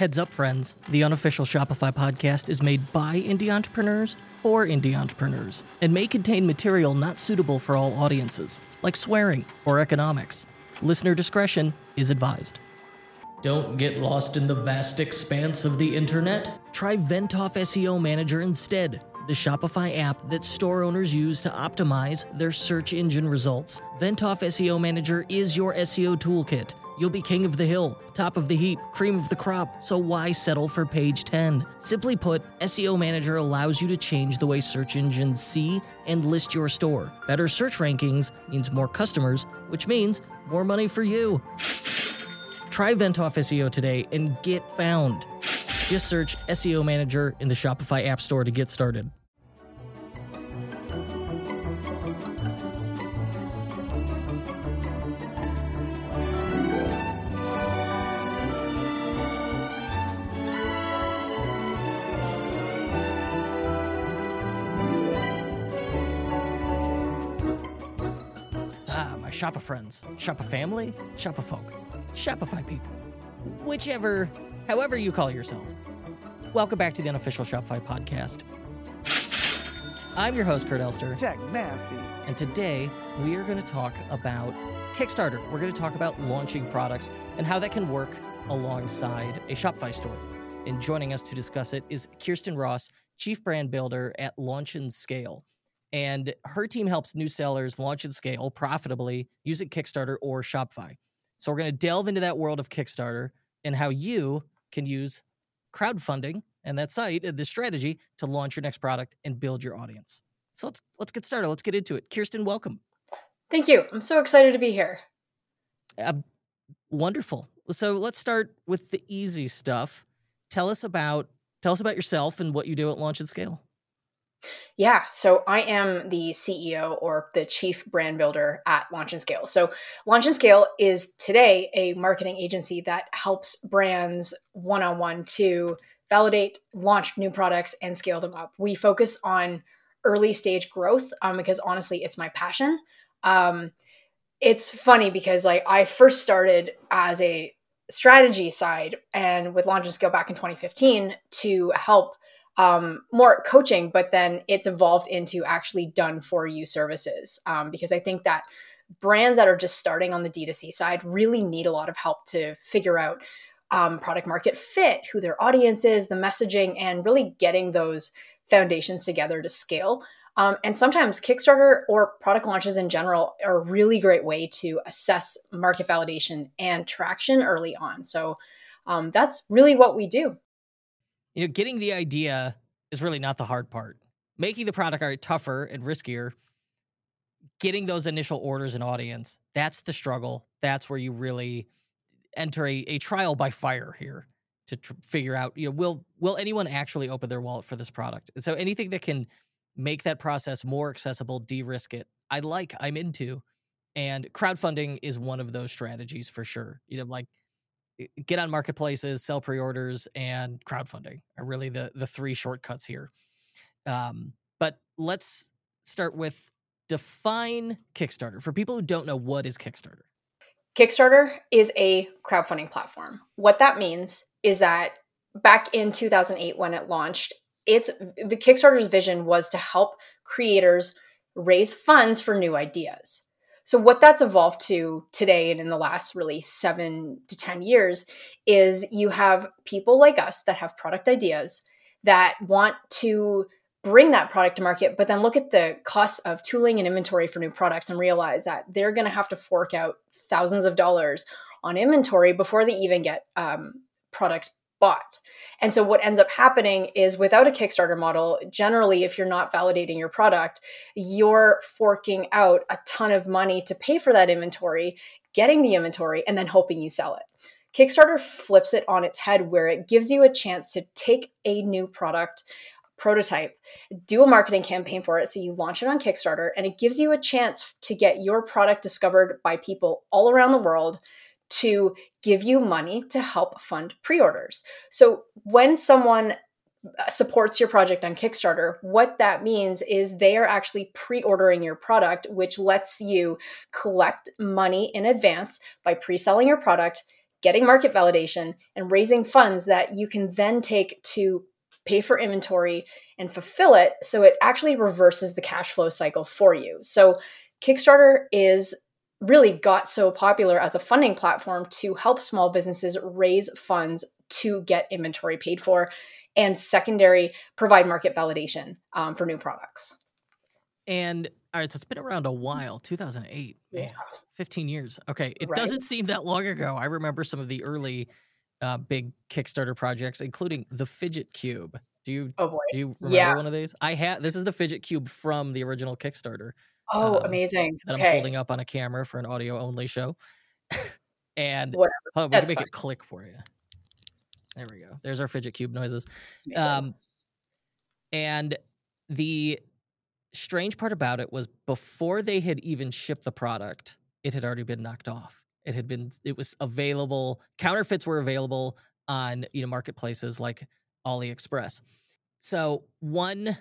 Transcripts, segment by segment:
Heads up, friends. The unofficial Shopify podcast is made by indie entrepreneurs for indie entrepreneurs and may contain material not suitable for all audiences, like swearing or economics. Listener discretion is advised. Don't get lost in the vast expanse of the internet. Try Venntov SEO Manager instead, the Shopify app that store owners use to optimize their search engine results. Venntov SEO Manager is your SEO toolkit You'll be king of the hill, top of the heap, cream of the crop, so why settle for page 10? Simply put, SEO Manager allows you to change the way search engines see and list your store. Better search rankings means more customers, which means more money for you. Try Venntov SEO today and get found. Just search SEO Manager in the Shopify App Store to get started. Shoppa friends, Shoppa family, Shoppa folk, Shopify people, whichever, however you call yourself. Welcome back to the unofficial Shopify podcast. I'm your host, Kurt Elster. Tech Nasty. And today we are going to talk about Kickstarter. We're going to talk about launching products and how that can work alongside a Shopify store. And joining us to discuss it is Khierstyn Ross, Chief Brand Builder at Launch and Scale and her team helps new sellers launch and scale profitably using Kickstarter or Shopify. So we're going to delve into that world of Kickstarter and how you can use crowdfunding and that site, uh, this strategy to launch your next product and build your audience. So let's let's get started. Let's get into it. Khierstyn, welcome. Thank you. I'm so excited to be here. Uh, wonderful. So let's start with the easy stuff. Tell us about tell us about yourself and what you do at Launch and Scale. Yeah, so I am the CEO or the chief brand builder at Launch and Scale. So, Launch and Scale is today a marketing agency that helps brands one on one to validate, launch new products, and scale them up. We focus on early stage growth um, because honestly, it's my passion. Um, it's funny because like I first started as a strategy side and with Launch and Scale back in 2015 to help um, more coaching, but then it's evolved into actually done for you services. Um, because I think that brands that are just starting on the D2C side really need a lot of help to figure out um, product market fit, who their audience is, the messaging, and really getting those foundations together to scale. Um, and sometimes Kickstarter or product launches in general are a really great way to assess market validation and traction early on. So um, that's really what we do you know, getting the idea is really not the hard part. Making the product tougher and riskier, getting those initial orders and audience, that's the struggle. That's where you really enter a, a trial by fire here to tr- figure out, you know, will will anyone actually open their wallet for this product? And so anything that can make that process more accessible, de-risk it, I like, I'm into. And crowdfunding is one of those strategies for sure. You know, like get on marketplaces, sell pre-orders, and crowdfunding are really the the three shortcuts here. Um, but let's start with define Kickstarter for people who don't know what is Kickstarter. Kickstarter is a crowdfunding platform. What that means is that back in 2008 when it launched, it's the Kickstarter's vision was to help creators raise funds for new ideas. So, what that's evolved to today and in the last really seven to 10 years is you have people like us that have product ideas that want to bring that product to market, but then look at the costs of tooling and inventory for new products and realize that they're going to have to fork out thousands of dollars on inventory before they even get um, products bought. And so what ends up happening is without a Kickstarter model, generally if you're not validating your product, you're forking out a ton of money to pay for that inventory, getting the inventory and then hoping you sell it. Kickstarter flips it on its head where it gives you a chance to take a new product prototype, do a marketing campaign for it. So you launch it on Kickstarter and it gives you a chance to get your product discovered by people all around the world to give you money to help fund pre orders. So when someone uh, supports your project on Kickstarter, what that means is they are actually pre ordering your product, which lets you collect money in advance by pre selling your product, getting market validation and raising funds that you can then take to pay for inventory and fulfill it so it actually reverses the cash flow cycle for you. So Kickstarter is really got so popular as a funding platform to help small businesses raise funds to get inventory paid for and secondary provide market validation um, for new products. And all right, so it's been around a while, 2008, man, yeah. 15 years. Okay, it right? doesn't seem that long ago. I remember some of the early uh, big Kickstarter projects, including the Fidget Cube. Do you? Oh boy, do you remember yeah. one of these? I had. This is the Fidget Cube from the original Kickstarter. Oh, um, amazing! That okay. I'm holding up on a camera for an audio only show. and Whatever. oh, we can make fine. it click for you. There we go. There's our Fidget Cube noises. Um, and the strange part about it was before they had even shipped the product, it had already been knocked off. It had been it was available. Counterfeits were available on you know marketplaces like AliExpress. So one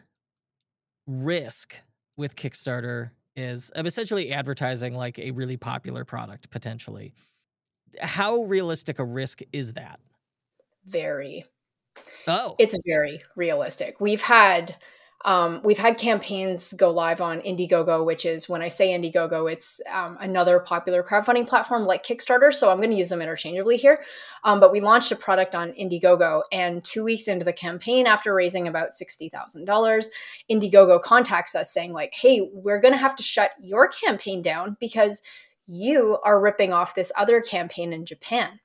risk with Kickstarter is I'm essentially advertising like a really popular product potentially. How realistic a risk is that? Very. Oh. It's very realistic. We've had um, we've had campaigns go live on Indiegogo, which is when I say Indiegogo, it's um, another popular crowdfunding platform like Kickstarter. So I'm going to use them interchangeably here. Um, but we launched a product on Indiegogo, and two weeks into the campaign, after raising about $60,000, Indiegogo contacts us saying, like, hey, we're going to have to shut your campaign down because you are ripping off this other campaign in Japan.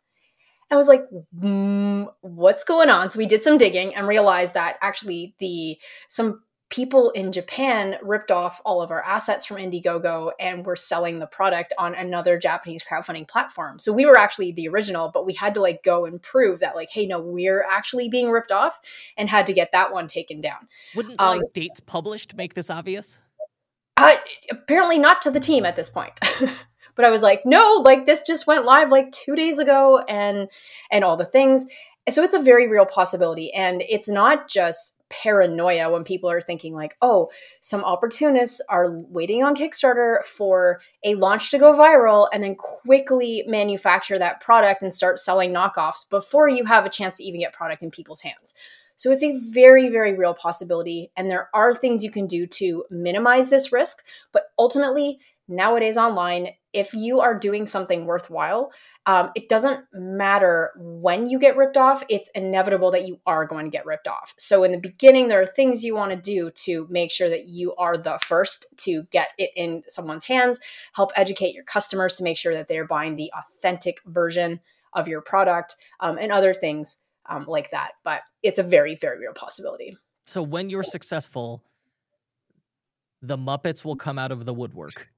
I was like, mm, what's going on? So we did some digging and realized that actually the some people in Japan ripped off all of our assets from Indiegogo and were selling the product on another Japanese crowdfunding platform. So we were actually the original, but we had to like go and prove that like, hey, no, we're actually being ripped off and had to get that one taken down. Wouldn't um, like dates published make this obvious? Uh, apparently not to the team at this point. but I was like, no, like this just went live like two days ago and and all the things. So it's a very real possibility. And it's not just paranoia when people are thinking like, oh, some opportunists are waiting on Kickstarter for a launch to go viral and then quickly manufacture that product and start selling knockoffs before you have a chance to even get product in people's hands. So it's a very, very real possibility. And there are things you can do to minimize this risk. But ultimately, nowadays online, if you are doing something worthwhile, um, it doesn't matter when you get ripped off, it's inevitable that you are going to get ripped off. So, in the beginning, there are things you want to do to make sure that you are the first to get it in someone's hands, help educate your customers to make sure that they're buying the authentic version of your product, um, and other things um, like that. But it's a very, very real possibility. So, when you're successful, the Muppets will come out of the woodwork.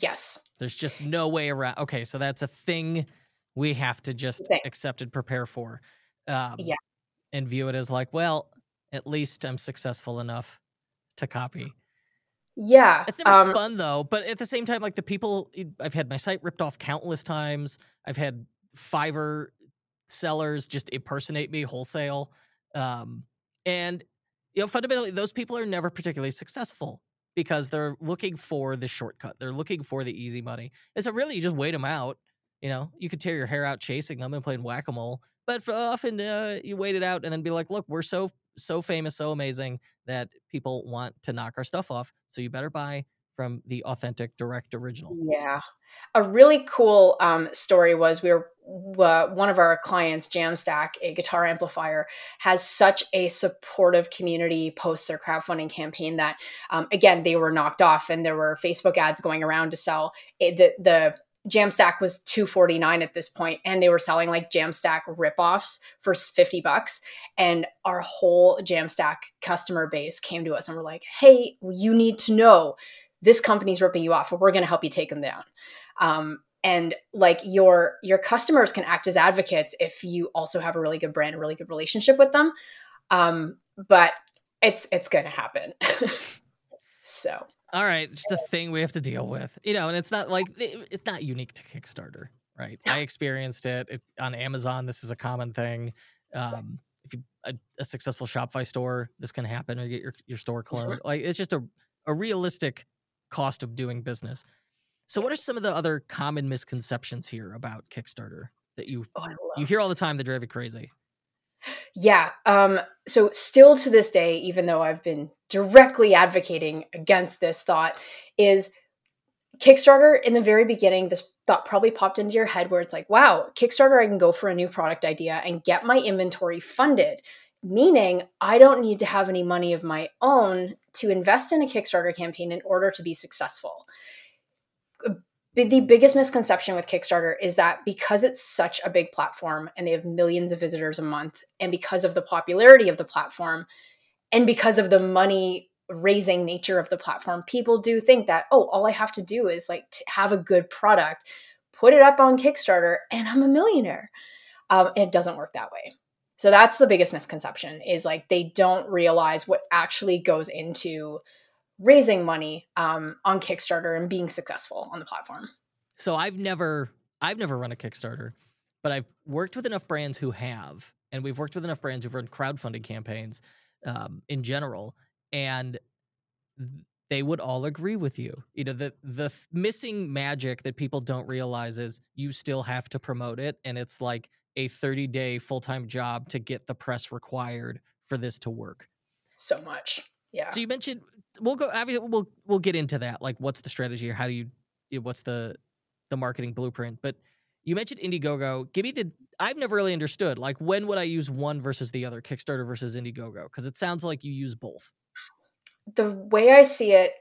Yes. There's just no way around. Okay, so that's a thing we have to just thing. accept and prepare for. Um, yeah. And view it as like, well, at least I'm successful enough to copy. Yeah. It's never um, fun though, but at the same time, like the people, I've had my site ripped off countless times. I've had Fiverr sellers just impersonate me wholesale. Um, and, you know, fundamentally, those people are never particularly successful because they're looking for the shortcut. They're looking for the easy money. And so really you just wait them out. You know, you could tear your hair out chasing them and playing whack a mole, but often uh, you wait it out and then be like, look, we're so so famous, so amazing that people want to knock our stuff off. So you better buy from the authentic, direct, original. Yeah, a really cool um, story was we were uh, one of our clients, Jamstack, a guitar amplifier, has such a supportive community post their crowdfunding campaign that, um, again, they were knocked off and there were Facebook ads going around to sell. It, the the Jamstack was 249 at this point and they were selling like Jamstack ripoffs for 50 bucks. And our whole Jamstack customer base came to us and were like, "Hey, you need to know this company's ripping you off and we're going to help you take them down." Um, and like your your customers can act as advocates if you also have a really good brand, a really good relationship with them. Um, but it's it's going to happen. so all right, it's the thing we have to deal with, you know, and it's not like it's not unique to Kickstarter, right? No. I experienced it, it, on Amazon. This is a common thing. Um, if you a, a, successful Shopify store, this can happen, or get your your store closed. Like it's just a a realistic cost of doing business. So, what are some of the other common misconceptions here about Kickstarter? that you Oh, you hear all the time that drive you crazy? Yeah. Um, so still to this day, even though I've been directly advocating against this thought, is Kickstarter in the very beginning, this thought probably popped into your head where it's like, wow, Kickstarter, I can go for a new product idea and get my inventory funded. Meaning, I don't need to have any money of my own to invest in a Kickstarter campaign in order to be successful. The biggest misconception with Kickstarter is that because it's such a big platform and they have millions of visitors a month, and because of the popularity of the platform, and because of the money raising nature of the platform, people do think that, oh, all I have to do is like have a good product, put it up on Kickstarter, and I'm a millionaire. Um, and it doesn't work that way. So that's the biggest misconception is like they don't realize what actually goes into raising money um, on Kickstarter and being successful on the platform. So I've never I've never run a Kickstarter, but I've worked with enough brands who have, and we've worked with enough brands who've run crowdfunding campaigns um, in general, and they would all agree with you. You know, the the missing magic that people don't realize is you still have to promote it, and it's like a 30 day full time job to get the press required for this to work. So much. Yeah. So you mentioned we'll go. I mean, we'll we'll get into that. Like, what's the strategy, or how do you? What's the the marketing blueprint? But you mentioned Indiegogo. Give me the. I've never really understood. Like, when would I use one versus the other, Kickstarter versus Indiegogo? Because it sounds like you use both. The way I see it,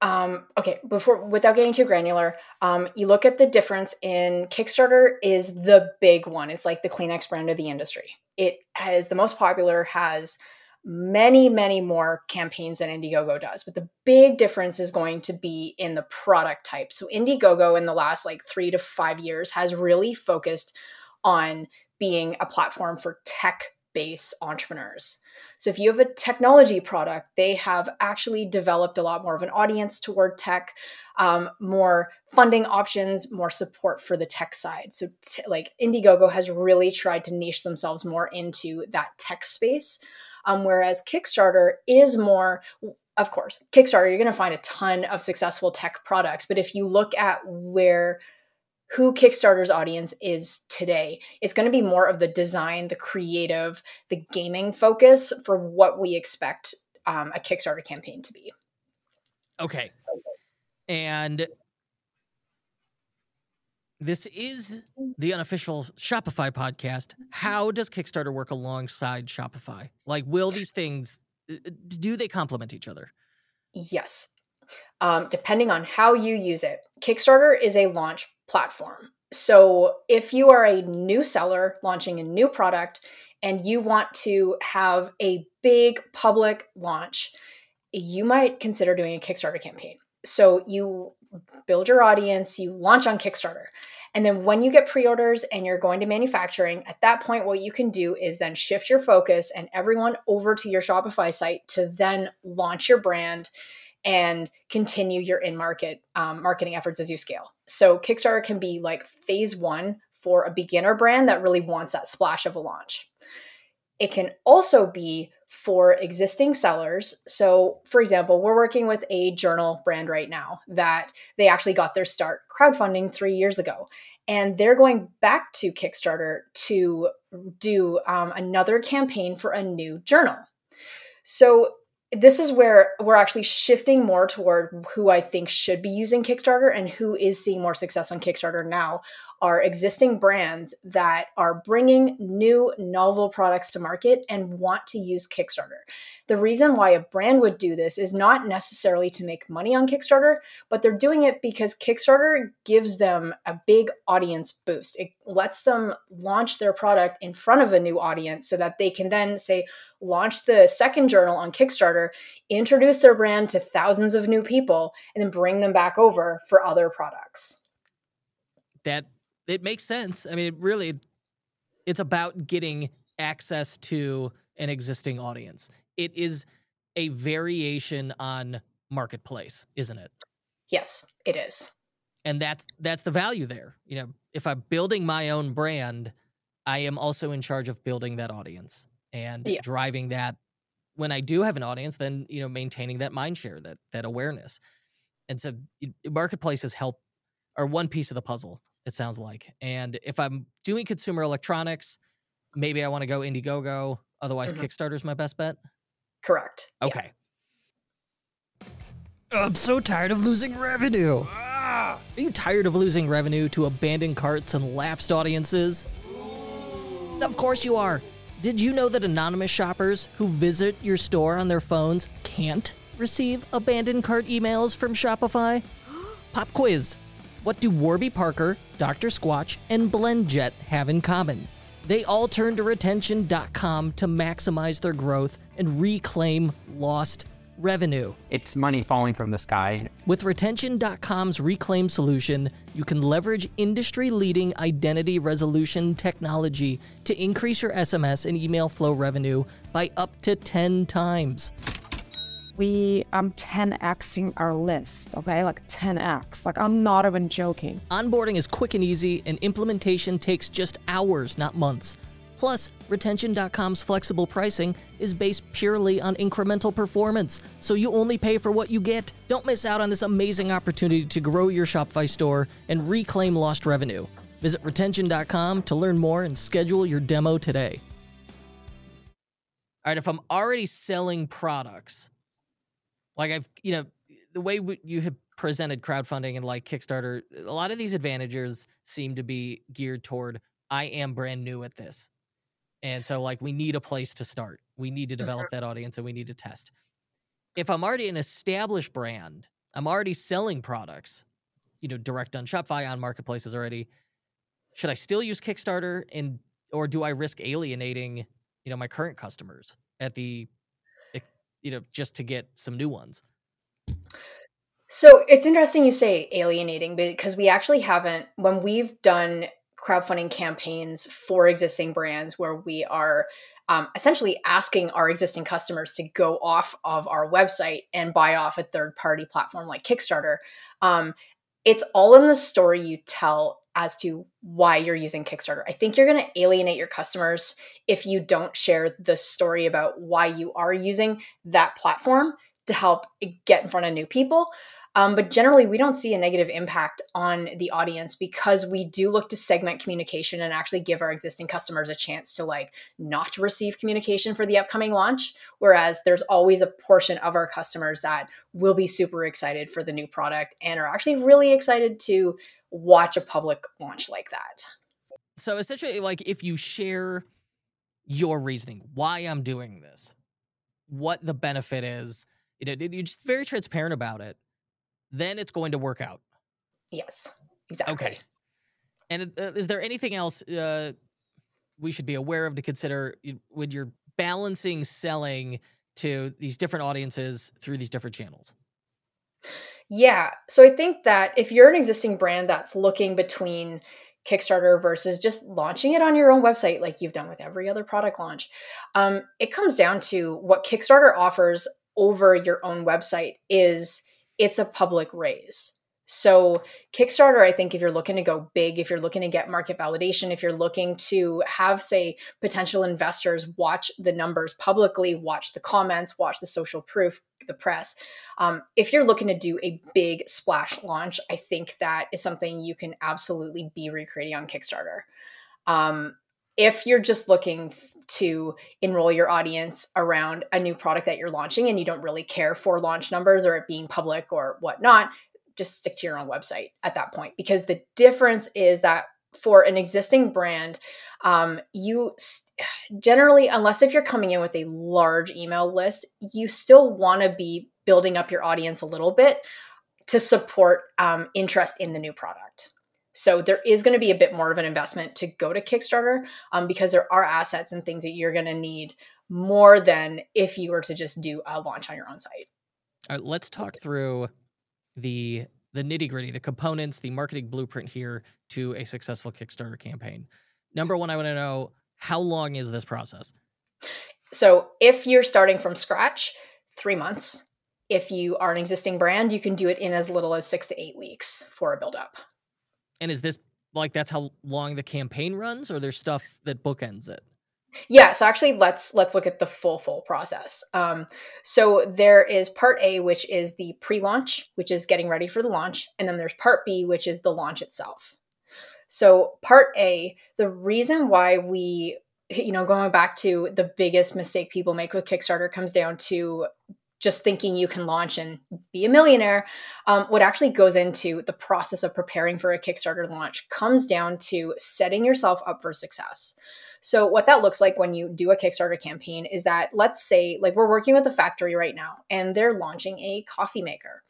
um, okay, before without getting too granular, um, you look at the difference in Kickstarter is the big one. It's like the Kleenex brand of the industry. It has the most popular, has many, many more campaigns than Indiegogo does. But the big difference is going to be in the product type. So Indiegogo in the last like three to five years has really focused on being a platform for tech based entrepreneurs. So if you have a technology product, they have actually developed a lot more of an audience toward tech, um, more funding options, more support for the tech side. So t- like Indiegogo has really tried to niche themselves more into that tech space. Um, whereas Kickstarter is more, of course, Kickstarter, you're going to find a ton of successful tech products. But if you look at where who Kickstarter's audience is today, it's going to be more of the design, the creative, the gaming focus for what we expect um, a Kickstarter campaign to be. Okay. And this is the unofficial Shopify podcast. How does Kickstarter work alongside Shopify? Like, will these things uh, do they complement each other? Yes. Um, depending on how you use it, Kickstarter is a launch platform. So if you are a new seller launching a new product and you want to have a big public launch, you might consider doing a Kickstarter campaign. So you build your audience, you launch on Kickstarter. And then when you get pre orders and you're going to manufacturing, at that point, what you can do is then shift your focus and everyone over to your Shopify site to then launch your brand and continue your in market um, marketing efforts as you scale. So Kickstarter can be like phase one for a beginner brand that really wants that splash of a launch. It can also be for existing sellers. So, for example, we're working with a journal brand right now that they actually got their start crowdfunding three years ago. And they're going back to Kickstarter to do um, another campaign for a new journal. So, this is where we're actually shifting more toward who I think should be using Kickstarter and who is seeing more success on Kickstarter now are existing brands that are bringing new novel products to market and want to use Kickstarter. The reason why a brand would do this is not necessarily to make money on Kickstarter, but they're doing it because Kickstarter gives them a big audience boost. It lets them launch their product in front of a new audience so that they can then say, launch the second journal on Kickstarter, introduce their brand to thousands of new people, and then bring them back over for other products. That it makes sense. I mean, really, it's about getting access to an existing audience. It is a variation on marketplace, isn't it? Yes, it is. And that's that's the value there. You know, if I'm building my own brand, I am also in charge of building that audience and yeah. driving that when I do have an audience, then you know, maintaining that mind share, that that awareness. And so marketplaces help are one piece of the puzzle it sounds like. And if I'm doing consumer electronics, maybe I want to go Indiegogo. Otherwise, mm-hmm. Kickstarter's my best bet. Correct. Okay. Yeah. I'm so tired of losing revenue. Are you tired of losing revenue to abandoned carts and lapsed audiences? Of course you are. Did you know that anonymous shoppers who visit your store on their phones can't receive abandoned cart emails from Shopify? Pop quiz. What do Warby Parker, Dr. Squatch, and BlendJet have in common? They all turn to retention.com to maximize their growth and reclaim lost revenue. It's money falling from the sky. With retention.com's reclaim solution, you can leverage industry leading identity resolution technology to increase your SMS and email flow revenue by up to 10 times we I'm 10xing our list, okay? Like 10x. Like I'm not even joking. Onboarding is quick and easy, and implementation takes just hours, not months. Plus, retention.com's flexible pricing is based purely on incremental performance, so you only pay for what you get. Don't miss out on this amazing opportunity to grow your Shopify store and reclaim lost revenue. Visit retention.com to learn more and schedule your demo today. All right, if I'm already selling products, like I've, you know, the way you have presented crowdfunding and like Kickstarter, a lot of these advantages seem to be geared toward I am brand new at this. And so like we need a place to start. We need to develop that audience and we need to test. If I'm already an established brand, I'm already selling products, you know, direct on Shopify on marketplaces already. Should I still use Kickstarter and or do I risk alienating, you know, my current customers at the you know, just to get some new ones. So it's interesting you say alienating because we actually haven't, when we've done crowdfunding campaigns for existing brands where we are um, essentially asking our existing customers to go off of our website and buy off a third party platform like Kickstarter. Um, it's all in the story you tell as to why you're using Kickstarter. I think you're going to alienate your customers if you don't share the story about why you are using that platform to help get in front of new people. Um, but generally, we don't see a negative impact on the audience because we do look to segment communication and actually give our existing customers a chance to like not receive communication for the upcoming launch. Whereas there's always a portion of our customers that will be super excited for the new product and are actually really excited to watch a public launch like that. So essentially, like if you share your reasoning, why I'm doing this, what the benefit is, you know, you're just very transparent about it then it's going to work out. Yes, exactly. Okay. And uh, is there anything else uh, we should be aware of to consider when you're balancing selling to these different audiences through these different channels? Yeah. So I think that if you're an existing brand that's looking between Kickstarter versus just launching it on your own website, like you've done with every other product launch, um, it comes down to what Kickstarter offers over your own website is it's a public raise. So, Kickstarter, I think if you're looking to go big, if you're looking to get market validation, if you're looking to have, say, potential investors watch the numbers publicly, watch the comments, watch the social proof, the press, um, if you're looking to do a big splash launch, I think that is something you can absolutely be recreating on Kickstarter. Um, if you're just looking to enroll your audience around a new product that you're launching and you don't really care for launch numbers or it being public or whatnot, just stick to your own website at that point. Because the difference is that for an existing brand, um, you generally, unless if you're coming in with a large email list, you still want to be building up your audience a little bit to support um, interest in the new product. So there is going to be a bit more of an investment to go to Kickstarter um, because there are assets and things that you're going to need more than if you were to just do a launch on your own site. All right, let's talk through the the nitty gritty, the components, the marketing blueprint here to a successful Kickstarter campaign. Number one, I want to know how long is this process? So if you're starting from scratch, three months. If you are an existing brand, you can do it in as little as six to eight weeks for a build up. And is this like that's how long the campaign runs, or there's stuff that bookends it? Yeah, so actually let's let's look at the full full process. Um, so there is part A, which is the pre-launch, which is getting ready for the launch, and then there's part B, which is the launch itself. So, part A, the reason why we, you know, going back to the biggest mistake people make with Kickstarter comes down to just thinking you can launch and be a millionaire. Um, what actually goes into the process of preparing for a Kickstarter launch comes down to setting yourself up for success. So, what that looks like when you do a Kickstarter campaign is that, let's say, like we're working with a factory right now and they're launching a coffee maker.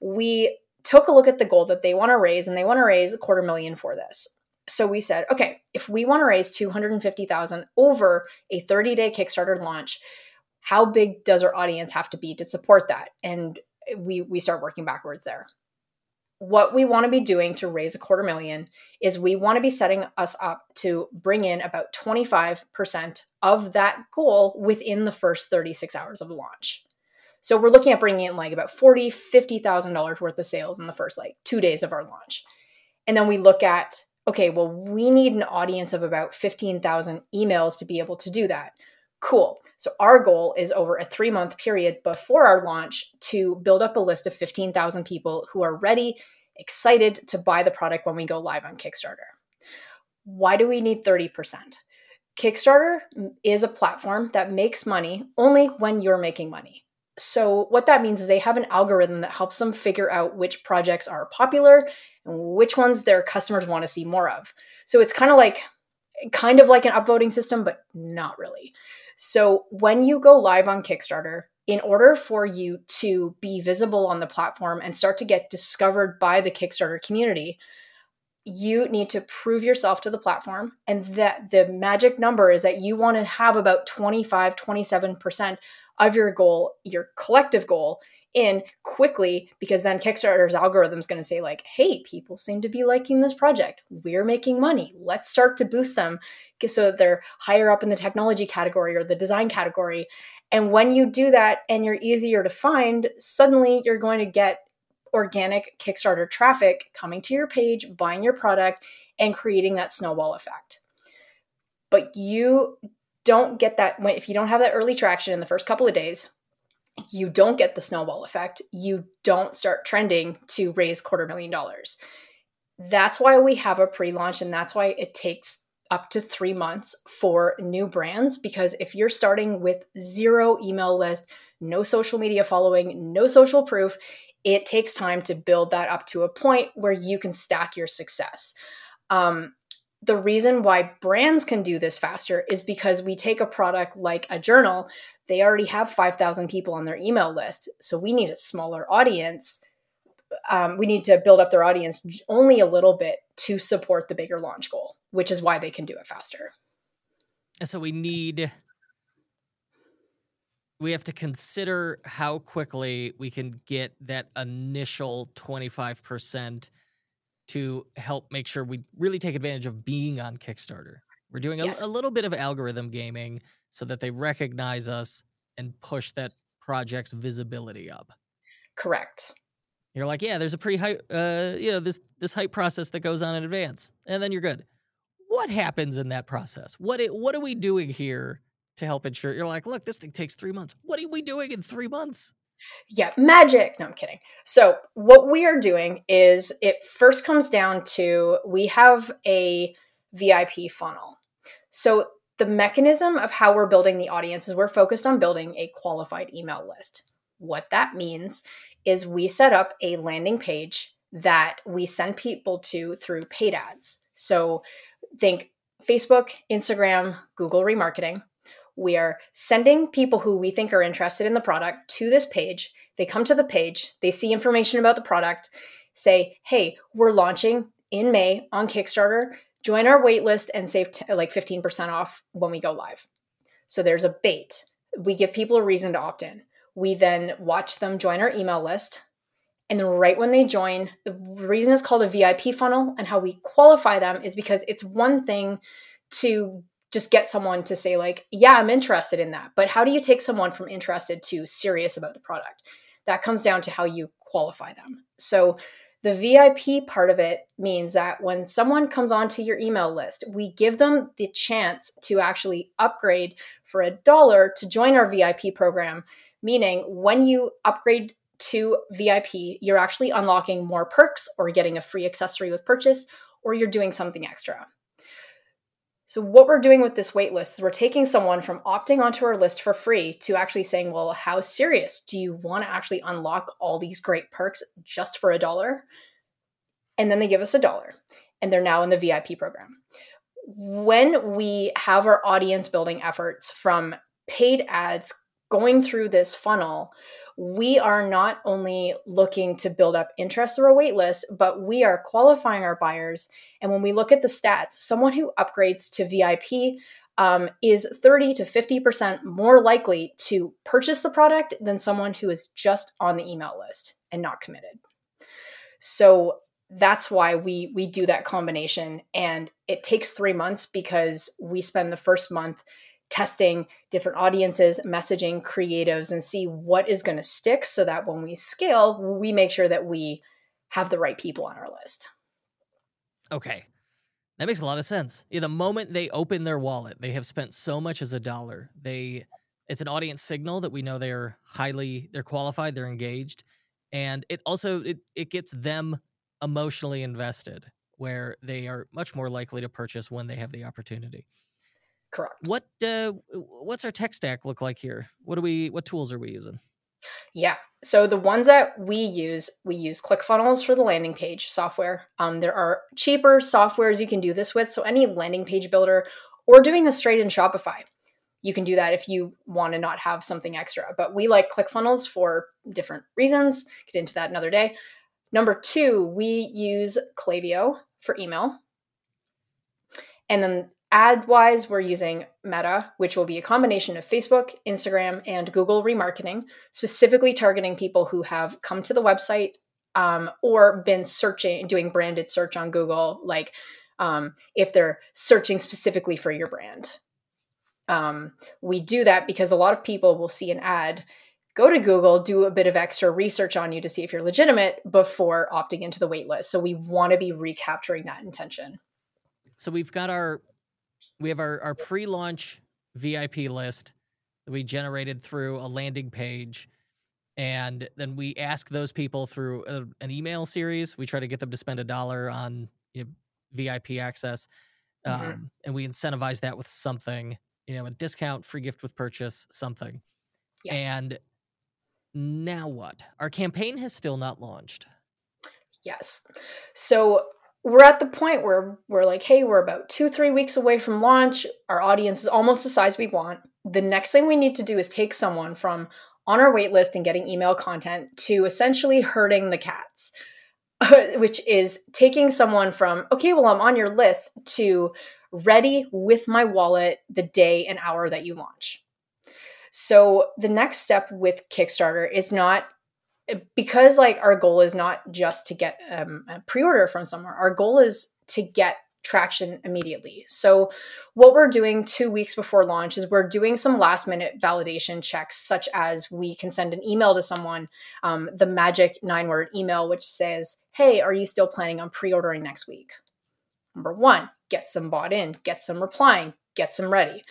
We took a look at the goal that they want to raise and they want to raise a quarter million for this. So we said, okay, if we want to raise 250,000 over a 30-day Kickstarter launch, how big does our audience have to be to support that? And we we start working backwards there. What we want to be doing to raise a quarter million is we want to be setting us up to bring in about 25% of that goal within the first 36 hours of launch. So we're looking at bringing in like about 40, $50,000 worth of sales in the first like 2 days of our launch. And then we look at okay, well we need an audience of about 15,000 emails to be able to do that. Cool. So our goal is over a three month period before our launch to build up a list of 15,000 people who are ready, excited to buy the product when we go live on Kickstarter. Why do we need 30%? Kickstarter is a platform that makes money only when you're making money. So, what that means is they have an algorithm that helps them figure out which projects are popular and which ones their customers want to see more of. So, it's kind of like kind of like an upvoting system, but not really. So when you go live on Kickstarter, in order for you to be visible on the platform and start to get discovered by the Kickstarter community, you need to prove yourself to the platform. And that the magic number is that you want to have about 25, 27% of your goal, your collective goal, in quickly because then Kickstarter's algorithm is going to say like, "Hey, people seem to be liking this project. We're making money. Let's start to boost them so that they're higher up in the technology category or the design category." And when you do that and you're easier to find, suddenly you're going to get organic Kickstarter traffic coming to your page, buying your product and creating that snowball effect. But you don't get that when if you don't have that early traction in the first couple of days, you don't get the snowball effect. You don't start trending to raise quarter million dollars. That's why we have a pre launch, and that's why it takes up to three months for new brands. Because if you're starting with zero email list, no social media following, no social proof, it takes time to build that up to a point where you can stack your success. Um, the reason why brands can do this faster is because we take a product like a journal they already have 5,000 people on their email list. So we need a smaller audience. Um, we need to build up their audience only a little bit to support the bigger launch goal, which is why they can do it faster. And so we need, we have to consider how quickly we can get that initial 25% to help make sure we really take advantage of being on Kickstarter. We're doing a, yes. a little bit of algorithm gaming so that they recognize us and push that project's visibility up. Correct. You're like, yeah, there's a pre hype, uh, you know, this this hype process that goes on in advance, and then you're good. What happens in that process? What what are we doing here to help ensure? You're like, look, this thing takes three months. What are we doing in three months? Yeah, magic. No, I'm kidding. So, what we are doing is it first comes down to we have a VIP funnel. So, the mechanism of how we're building the audience is we're focused on building a qualified email list. What that means is we set up a landing page that we send people to through paid ads. So think Facebook, Instagram, Google remarketing. We are sending people who we think are interested in the product to this page. They come to the page, they see information about the product, say, hey, we're launching in May on Kickstarter join our waitlist and save t- like 15% off when we go live. So there's a bait. We give people a reason to opt in. We then watch them join our email list. And right when they join, the reason it's called a VIP funnel and how we qualify them is because it's one thing to just get someone to say like, "Yeah, I'm interested in that." But how do you take someone from interested to serious about the product? That comes down to how you qualify them. So the VIP part of it means that when someone comes onto your email list, we give them the chance to actually upgrade for a dollar to join our VIP program. Meaning, when you upgrade to VIP, you're actually unlocking more perks or getting a free accessory with purchase, or you're doing something extra. So, what we're doing with this wait list is we're taking someone from opting onto our list for free to actually saying, Well, how serious? Do you want to actually unlock all these great perks just for a dollar? And then they give us a dollar, and they're now in the VIP program. When we have our audience building efforts from paid ads going through this funnel, we are not only looking to build up interest through a wait list, but we are qualifying our buyers. And when we look at the stats, someone who upgrades to VIP um, is 30 to 50% more likely to purchase the product than someone who is just on the email list and not committed. So that's why we we do that combination and it takes 3 months because we spend the first month testing different audiences, messaging, creatives, and see what is going to stick so that when we scale, we make sure that we have the right people on our list. Okay. That makes a lot of sense. Yeah, the moment they open their wallet, they have spent so much as a dollar. They it's an audience signal that we know they're highly they're qualified, they're engaged, and it also it it gets them emotionally invested where they are much more likely to purchase when they have the opportunity. Correct. What uh, what's our tech stack look like here? What do we what tools are we using? Yeah. So the ones that we use, we use ClickFunnels for the landing page software. Um, there are cheaper softwares you can do this with. So any landing page builder or doing this straight in Shopify, you can do that if you want to not have something extra. But we like ClickFunnels for different reasons. Get into that another day. Number two, we use Klaviyo for email. And then Ad wise, we're using Meta, which will be a combination of Facebook, Instagram, and Google remarketing, specifically targeting people who have come to the website um, or been searching, doing branded search on Google, like um, if they're searching specifically for your brand. Um, we do that because a lot of people will see an ad, go to Google, do a bit of extra research on you to see if you're legitimate before opting into the waitlist. So we want to be recapturing that intention. So we've got our we have our, our pre-launch VIP list that we generated through a landing page. And then we ask those people through a, an email series. We try to get them to spend a dollar on you know, VIP access. Mm-hmm. Um, and we incentivize that with something, you know, a discount, free gift with purchase, something. Yeah. And now what? Our campaign has still not launched. Yes. So we're at the point where we're like, hey, we're about two, three weeks away from launch. Our audience is almost the size we want. The next thing we need to do is take someone from on our wait list and getting email content to essentially herding the cats, which is taking someone from, okay, well, I'm on your list to ready with my wallet the day and hour that you launch. So the next step with Kickstarter is not because like our goal is not just to get um, a pre-order from somewhere our goal is to get traction immediately. So what we're doing two weeks before launch is we're doing some last minute validation checks such as we can send an email to someone um, the magic nine word email which says hey are you still planning on pre-ordering next week? Number one get some bought in get some replying get some ready.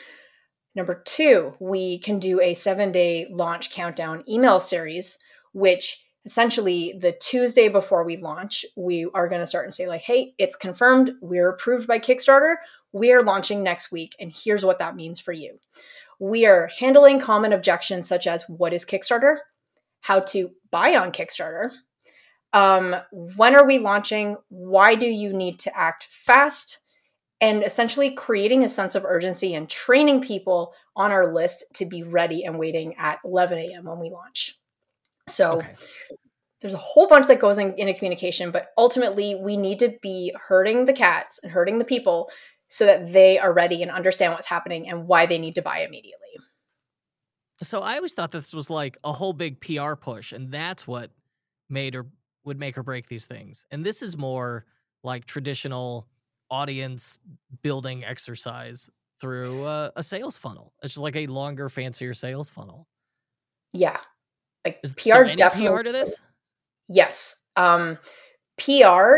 Number two we can do a seven day launch countdown email series which essentially the Tuesday before we launch, we are going to start and say, like, hey, it's confirmed. We're approved by Kickstarter. We are launching next week. And here's what that means for you. We are handling common objections such as what is Kickstarter? How to buy on Kickstarter. Um, when are we launching? Why do you need to act fast? And essentially creating a sense of urgency and training people on our list to be ready and waiting at 11 a.m. when we launch. So okay. there's a whole bunch that goes in, into communication, but ultimately we need to be hurting the cats and hurting the people so that they are ready and understand what's happening and why they need to buy immediately. So I always thought this was like a whole big PR push, and that's what made or would make or break these things. And this is more like traditional audience building exercise through a, a sales funnel. It's just like a longer, fancier sales funnel. Yeah, like Is PR definitely PR to this? Yes. Um, PR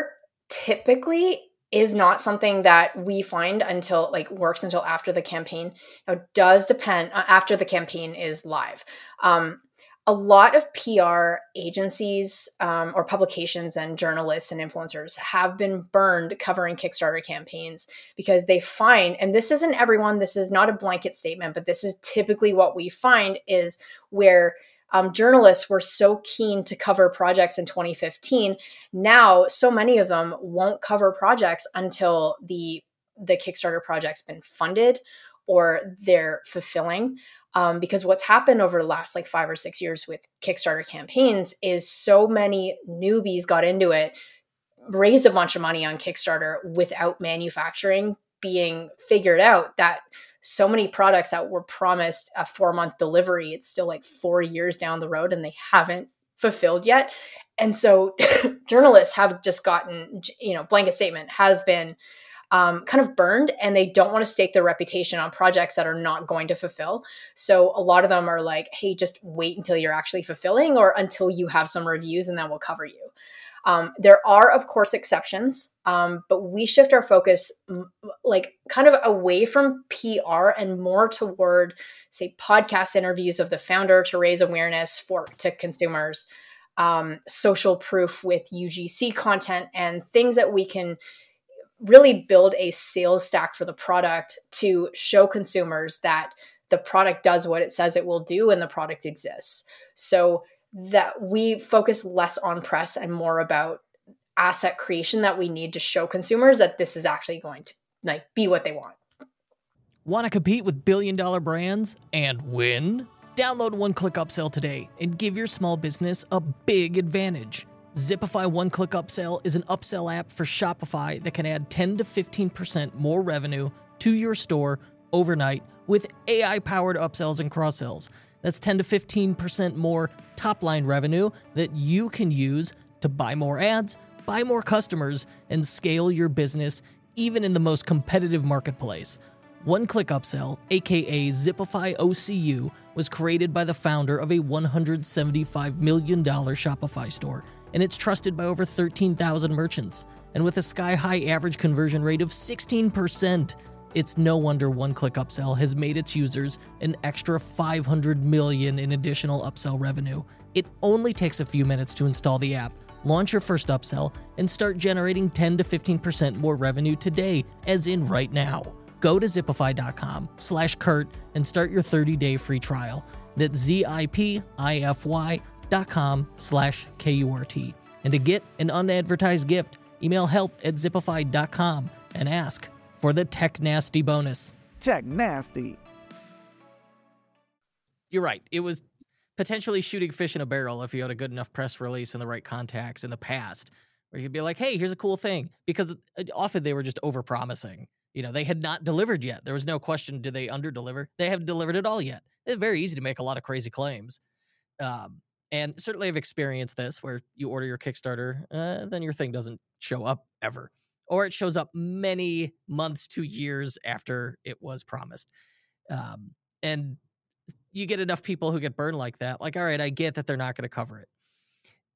typically is not something that we find until like works until after the campaign. Now, it does depend uh, after the campaign is live. Um, a lot of PR agencies um, or publications and journalists and influencers have been burned covering Kickstarter campaigns because they find, and this isn't everyone, this is not a blanket statement, but this is typically what we find is where um, journalists were so keen to cover projects in 2015. Now, so many of them won't cover projects until the the Kickstarter project's been funded or they're fulfilling um, because what's happened over the last like five or six years with Kickstarter campaigns is so many newbies got into it, raised a bunch of money on Kickstarter without manufacturing being figured out that so many products that were promised a four month delivery, it's still like four years down the road and they haven't fulfilled yet. And so journalists have just gotten, you know, blanket statement have been um, kind of burned and they don't want to stake their reputation on projects that are not going to fulfill. So a lot of them are like, hey, just wait until you're actually fulfilling or until you have some reviews and then we'll cover you. Um, there are, of course, exceptions, um, but we shift our focus like kind of away from PR and more toward, say, podcast interviews of the founder to raise awareness for to consumers, um, social proof with UGC content, and things that we can really build a sales stack for the product to show consumers that the product does what it says it will do and the product exists. So that we focus less on press and more about asset creation that we need to show consumers that this is actually going to like be what they want. Want to compete with billion dollar brands and win? Download One Click Upsell today and give your small business a big advantage. Zipify One Click Upsell is an upsell app for Shopify that can add 10 to 15% more revenue to your store overnight with AI powered upsells and cross sells. That's 10 to 15% more top line revenue that you can use to buy more ads, buy more customers, and scale your business even in the most competitive marketplace. One Click Upsell, aka Zipify OCU, was created by the founder of a $175 million Shopify store and it's trusted by over 13,000 merchants. And with a sky high average conversion rate of 16%, it's no wonder One Click Upsell has made its users an extra 500 million in additional upsell revenue. It only takes a few minutes to install the app, launch your first upsell, and start generating 10 to 15% more revenue today, as in right now. Go to zipify.com slash Kurt and start your 30-day free trial. That's Z-I-P-I-F-Y zipify.com slash KURT. And to get an unadvertised gift, email help at zipify.com and ask for the Tech Nasty bonus. Tech Nasty. You're right. It was potentially shooting fish in a barrel if you had a good enough press release and the right contacts in the past, where you'd be like, hey, here's a cool thing. Because often they were just over promising. You know, they had not delivered yet. There was no question, did they under deliver? They haven't delivered it all yet. It's very easy to make a lot of crazy claims. Um, and certainly I've experienced this where you order your Kickstarter, uh, then your thing doesn't show up ever, or it shows up many months to years after it was promised. Um, and you get enough people who get burned like that. Like, all right, I get that they're not going to cover it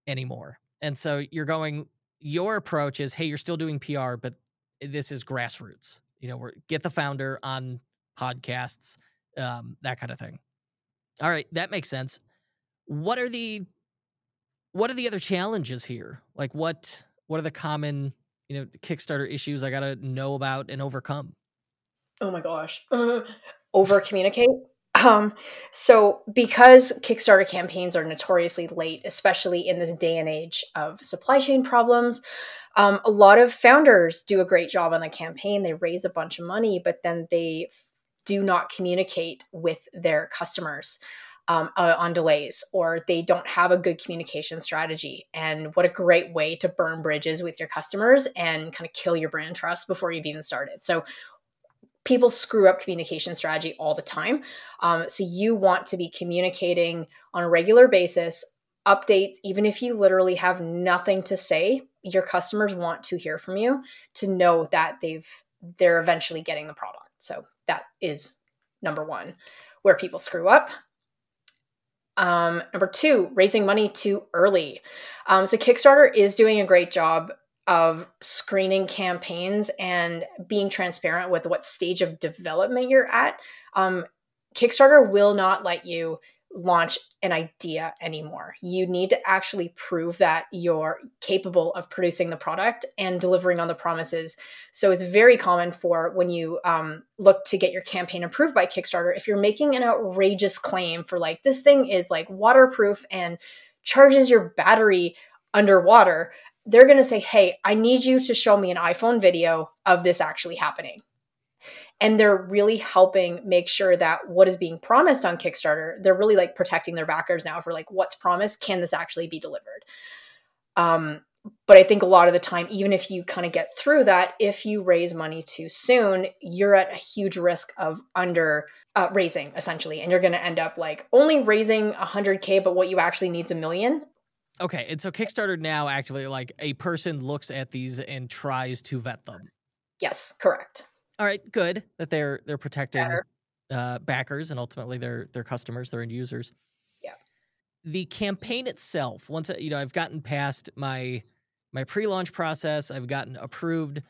anymore. And so you're going, your approach is, hey, you're still doing PR, but this is grassroots. You know, we're get the founder on podcasts, um, that kind of thing. All right, that makes sense what are the what are the other challenges here? Like what what are the common you know Kickstarter issues I got to know about and overcome? Oh my gosh, uh, over communicate. Um, so because Kickstarter campaigns are notoriously late, especially in this day and age of supply chain problems, um, a lot of founders do a great job on the campaign. They raise a bunch of money, but then they do not communicate with their customers um, uh, on delays or they don't have a good communication strategy. And what a great way to burn bridges with your customers and kind of kill your brand trust before you've even started. So people screw up communication strategy all the time. Um, so you want to be communicating on a regular basis, updates, even if you literally have nothing to say. Your customers want to hear from you to know that they've they're eventually getting the product. So that is number one where people screw up. Um, number two, raising money too early. Um, so Kickstarter is doing a great job of screening campaigns and being transparent with what stage of development you're at. Um, Kickstarter will not let you launch an idea anymore. You need to actually prove that you're capable of producing the product and delivering on the promises. So it's very common for when you um, look to get your campaign approved by Kickstarter, if you're making an outrageous claim for like, this thing is like waterproof and charges your battery underwater, they're going to say, hey, I need you to show me an iPhone video of this actually happening and they're really helping make sure that what is being promised on Kickstarter, they're really like protecting their backers now for like what's promised, can this actually be delivered? Um, but I think a lot of the time, even if you kind of get through that, if you raise money too soon, you're at a huge risk of under uh, raising essentially, and you're going to end up like only raising 100k, but what you actually need is a million. Okay, and so Kickstarter now actively like a person looks at these and tries to vet them. Yes, correct. All right, good that they're they're protecting uh, backers and ultimately their their customers, their end users. Yeah. The campaign itself, once you know, I've gotten past my my pre-launch process, I've gotten approved.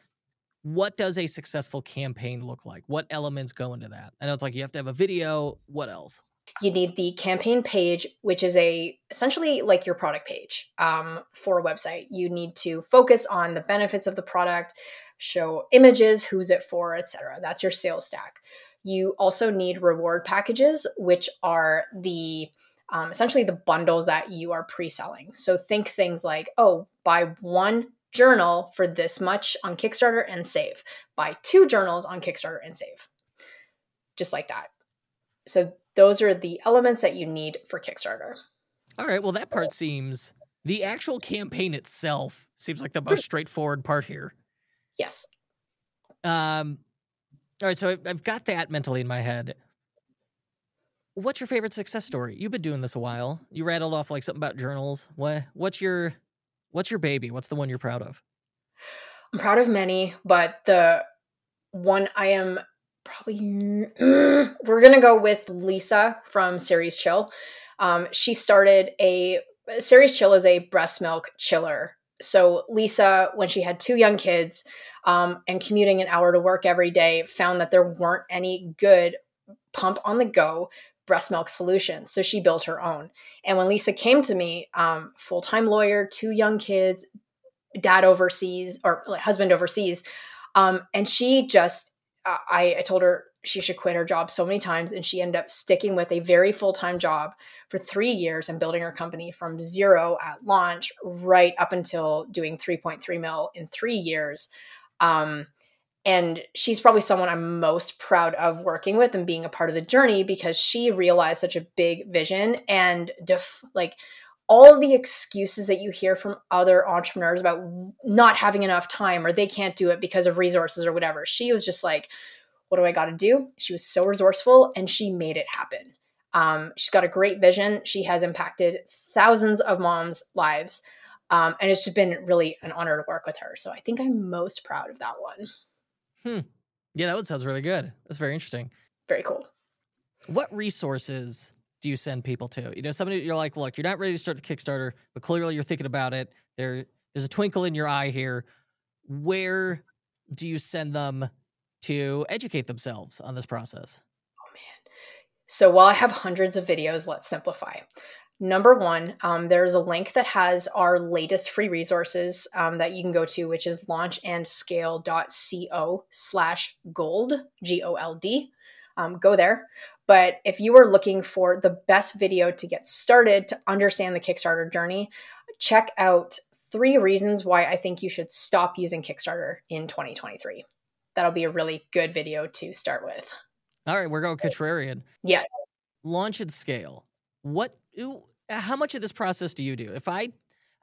What does a successful campaign look like? What elements go into that? I know it's like you have to have a video. What else? You need the campaign page, which is a essentially like your product page um, for a website. You need to focus on the benefits of the product, show images, who's it for, etc. That's your sales stack. You also need reward packages, which are the um, essentially the bundles that you are pre-selling. So think things like, oh, buy one journal for this much on Kickstarter and save. Buy two journals on Kickstarter and save. Just like that. So those are the elements that you need for Kickstarter. All right. Well, that part seems the actual campaign itself seems like the most straightforward part here. Yes. Um, all right, so I've got that mentally in my head. What's your favorite success story? You've been doing this a while. You rattled off like something about journals. What what's your what's your baby? What's the one you're proud of? I'm proud of many, but the one I am probably we're gonna go with Lisa from Ceres Chill. Um, she started a Ceres Chill is a breast milk chiller so Lisa, when she had two young kids um, and commuting an hour to work every day, found that there weren't any good pump on the go breast milk solutions. So she built her own. And when Lisa came to me, um, full time lawyer, two young kids, dad overseas or husband overseas, um, and she just, uh, I, I told her she should quit her job so many times and she ended up sticking with a very full-time job for three years and building her company from zero at launch right up until doing 3.3 mil in three years. Um, and she's probably someone i'm most proud of working with and being a part of the journey because she realized such a big vision and def- like all the excuses that you hear from other entrepreneurs about not having enough time or they can't do it because of resources or whatever. She was just like what do I got to do? She was so resourceful and she made it happen. Um, she's got a great vision. She has impacted thousands of moms' lives. Um, and it's just been really an honor to work with her. So I think I'm most proud of that one. Hmm. Yeah, that one sounds really good. That's very interesting. Very cool. What resources do you send people to? You know, somebody you're like, look, you're not ready to start the Kickstarter, but clearly you're thinking about it. There, there's a twinkle in your eye here. Where do you send them to educate themselves on this process? Oh, man. So while I have hundreds of videos, let's simplify. Number one, um, there's a link that has our latest free resources um, that you can go to, which is launchandscale.co slash gold, G O L D. Um, go there. But if you are looking for the best video to get started to understand the Kickstarter journey, check out three reasons why I think you should stop using Kickstarter in 2023 that'll be a really good video to start with. All right, we're going contrarian. Yes. Launch and scale. What how much of this process do you do? If I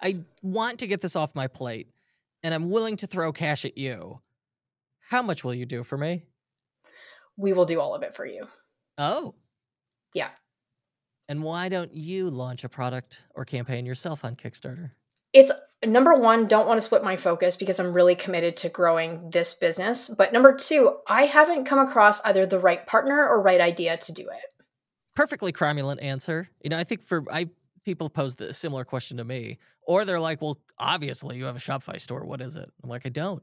I want to get this off my plate and I'm willing to throw cash at you, how much will you do for me? We will do all of it for you. Oh. Yeah. And why don't you launch a product or campaign yourself on Kickstarter? It's number one, don't want to split my focus because I'm really committed to growing this business. But number two, I haven't come across either the right partner or right idea to do it. Perfectly cromulent answer. You know, I think for I people pose the similar question to me, or they're like, "Well, obviously you have a Shopify store. What is it?" I'm like, "I don't,"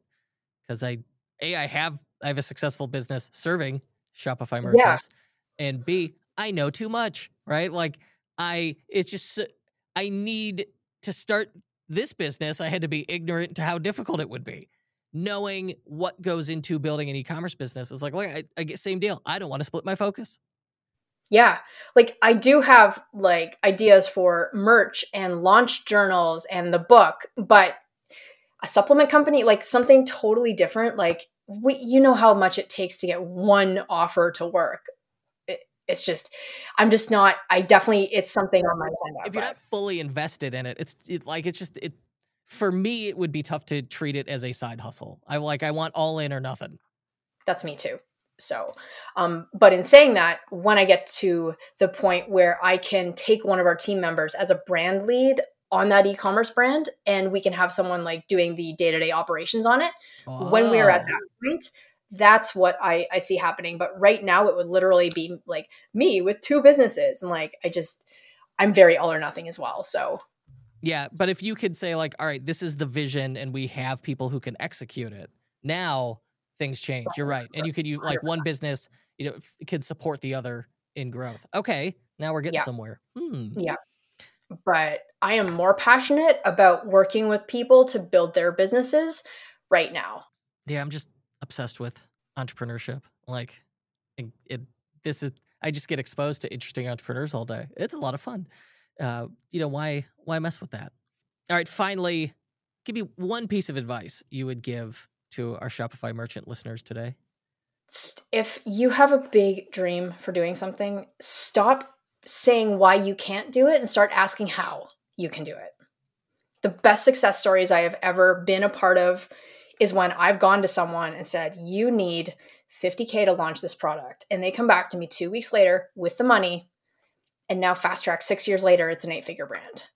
because I a I have I have a successful business serving Shopify merchants, yeah. and b I know too much. Right? Like I it's just I need to start this business. I had to be ignorant to how difficult it would be. Knowing what goes into building an e-commerce business is like, look, I, I get same deal. I don't want to split my focus. Yeah. Like I do have like ideas for merch and launch journals and the book, but a supplement company, like something totally different, like we, you know how much it takes to get one offer to work. It, it's just, I'm just not. I definitely, it's something on my agenda. If you're not fully invested in it, it's it, like it's just it. For me, it would be tough to treat it as a side hustle. I like I want all in or nothing. that's me too. So, um, but in saying that, when I get to the point where I can take one of our team members as a brand lead on that e-commerce brand, and we can have someone like doing the day-to-day operations on it, when we are at Oh. that point, that's what I, I see happening. But right now, it would literally be like me with two businesses, and like I just, I'm very all or nothing as well. So Yeah, but if you could say like, all right, this is the vision, and we have people who can execute it. Now things change. You're right, and you could use like one business, you know, f- could support the other in growth. Okay, now we're getting Yeah. somewhere. Hmm. but I am more passionate about working with people to build their businesses right now. Yeah, I'm just obsessed with entrepreneurship. Like, it, it this is I just get exposed to interesting entrepreneurs all day. It's a lot of fun. Uh, you know why why mess with that? All right, finally, give me one piece of advice you would give to our Shopify merchant listeners today. If you have a big dream for doing something, stop saying why you can't do it and start asking how you can do it. The best success stories I have ever been a part of is when I've gone to someone and said, You need 50K to launch this product. And they come back to me two weeks later with the money. And now, fast track, six years later, it's an eight figure brand.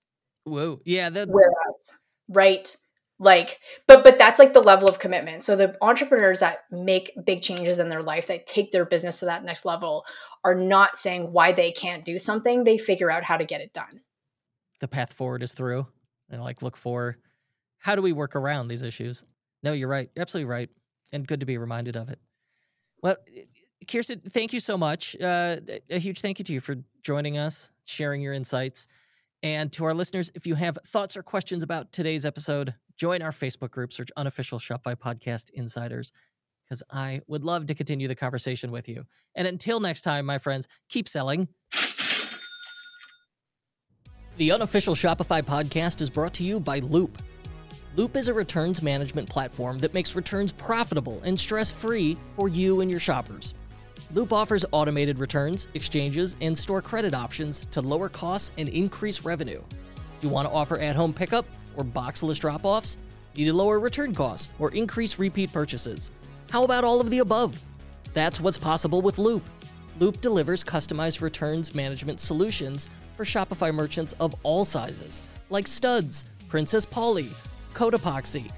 Whoa, yeah, that Whereas, right? Like, but but that's like the level of commitment. So the entrepreneurs that make big changes in their life, that take their business to that next level, are not saying why they can't do something. They figure out how to get it done. the path forward is through, and like look for how do we work around these issues. No, you're right, You're absolutely right, and good to be reminded of it. Well, Khierstyn, thank you so much. Uh, a huge thank you to you for joining us, sharing your insights. And to our listeners, if you have thoughts or questions about today's episode, join our Facebook group, search Unofficial Shopify Podcast Insiders, because I would love to continue the conversation with you. And until next time, my friends, keep selling. The Unofficial Shopify Podcast is brought to you by Loop. Loop is a returns management platform that makes returns profitable and stress free for you and your shoppers. Loop offers automated returns, exchanges, and store credit options to lower costs and increase revenue. Do you want to offer at home pickup or boxless drop offs? Need to lower return costs or increase repeat purchases? How about all of the above? That's what's possible with Loop. Loop delivers customized returns management solutions for Shopify merchants of all sizes, like Studs, Princess Polly, Codepoxy,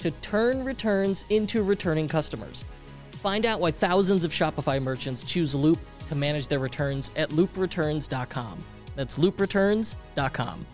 to turn returns into returning customers. Find out why thousands of Shopify merchants choose Loop to manage their returns at loopreturns.com. That's loopreturns.com.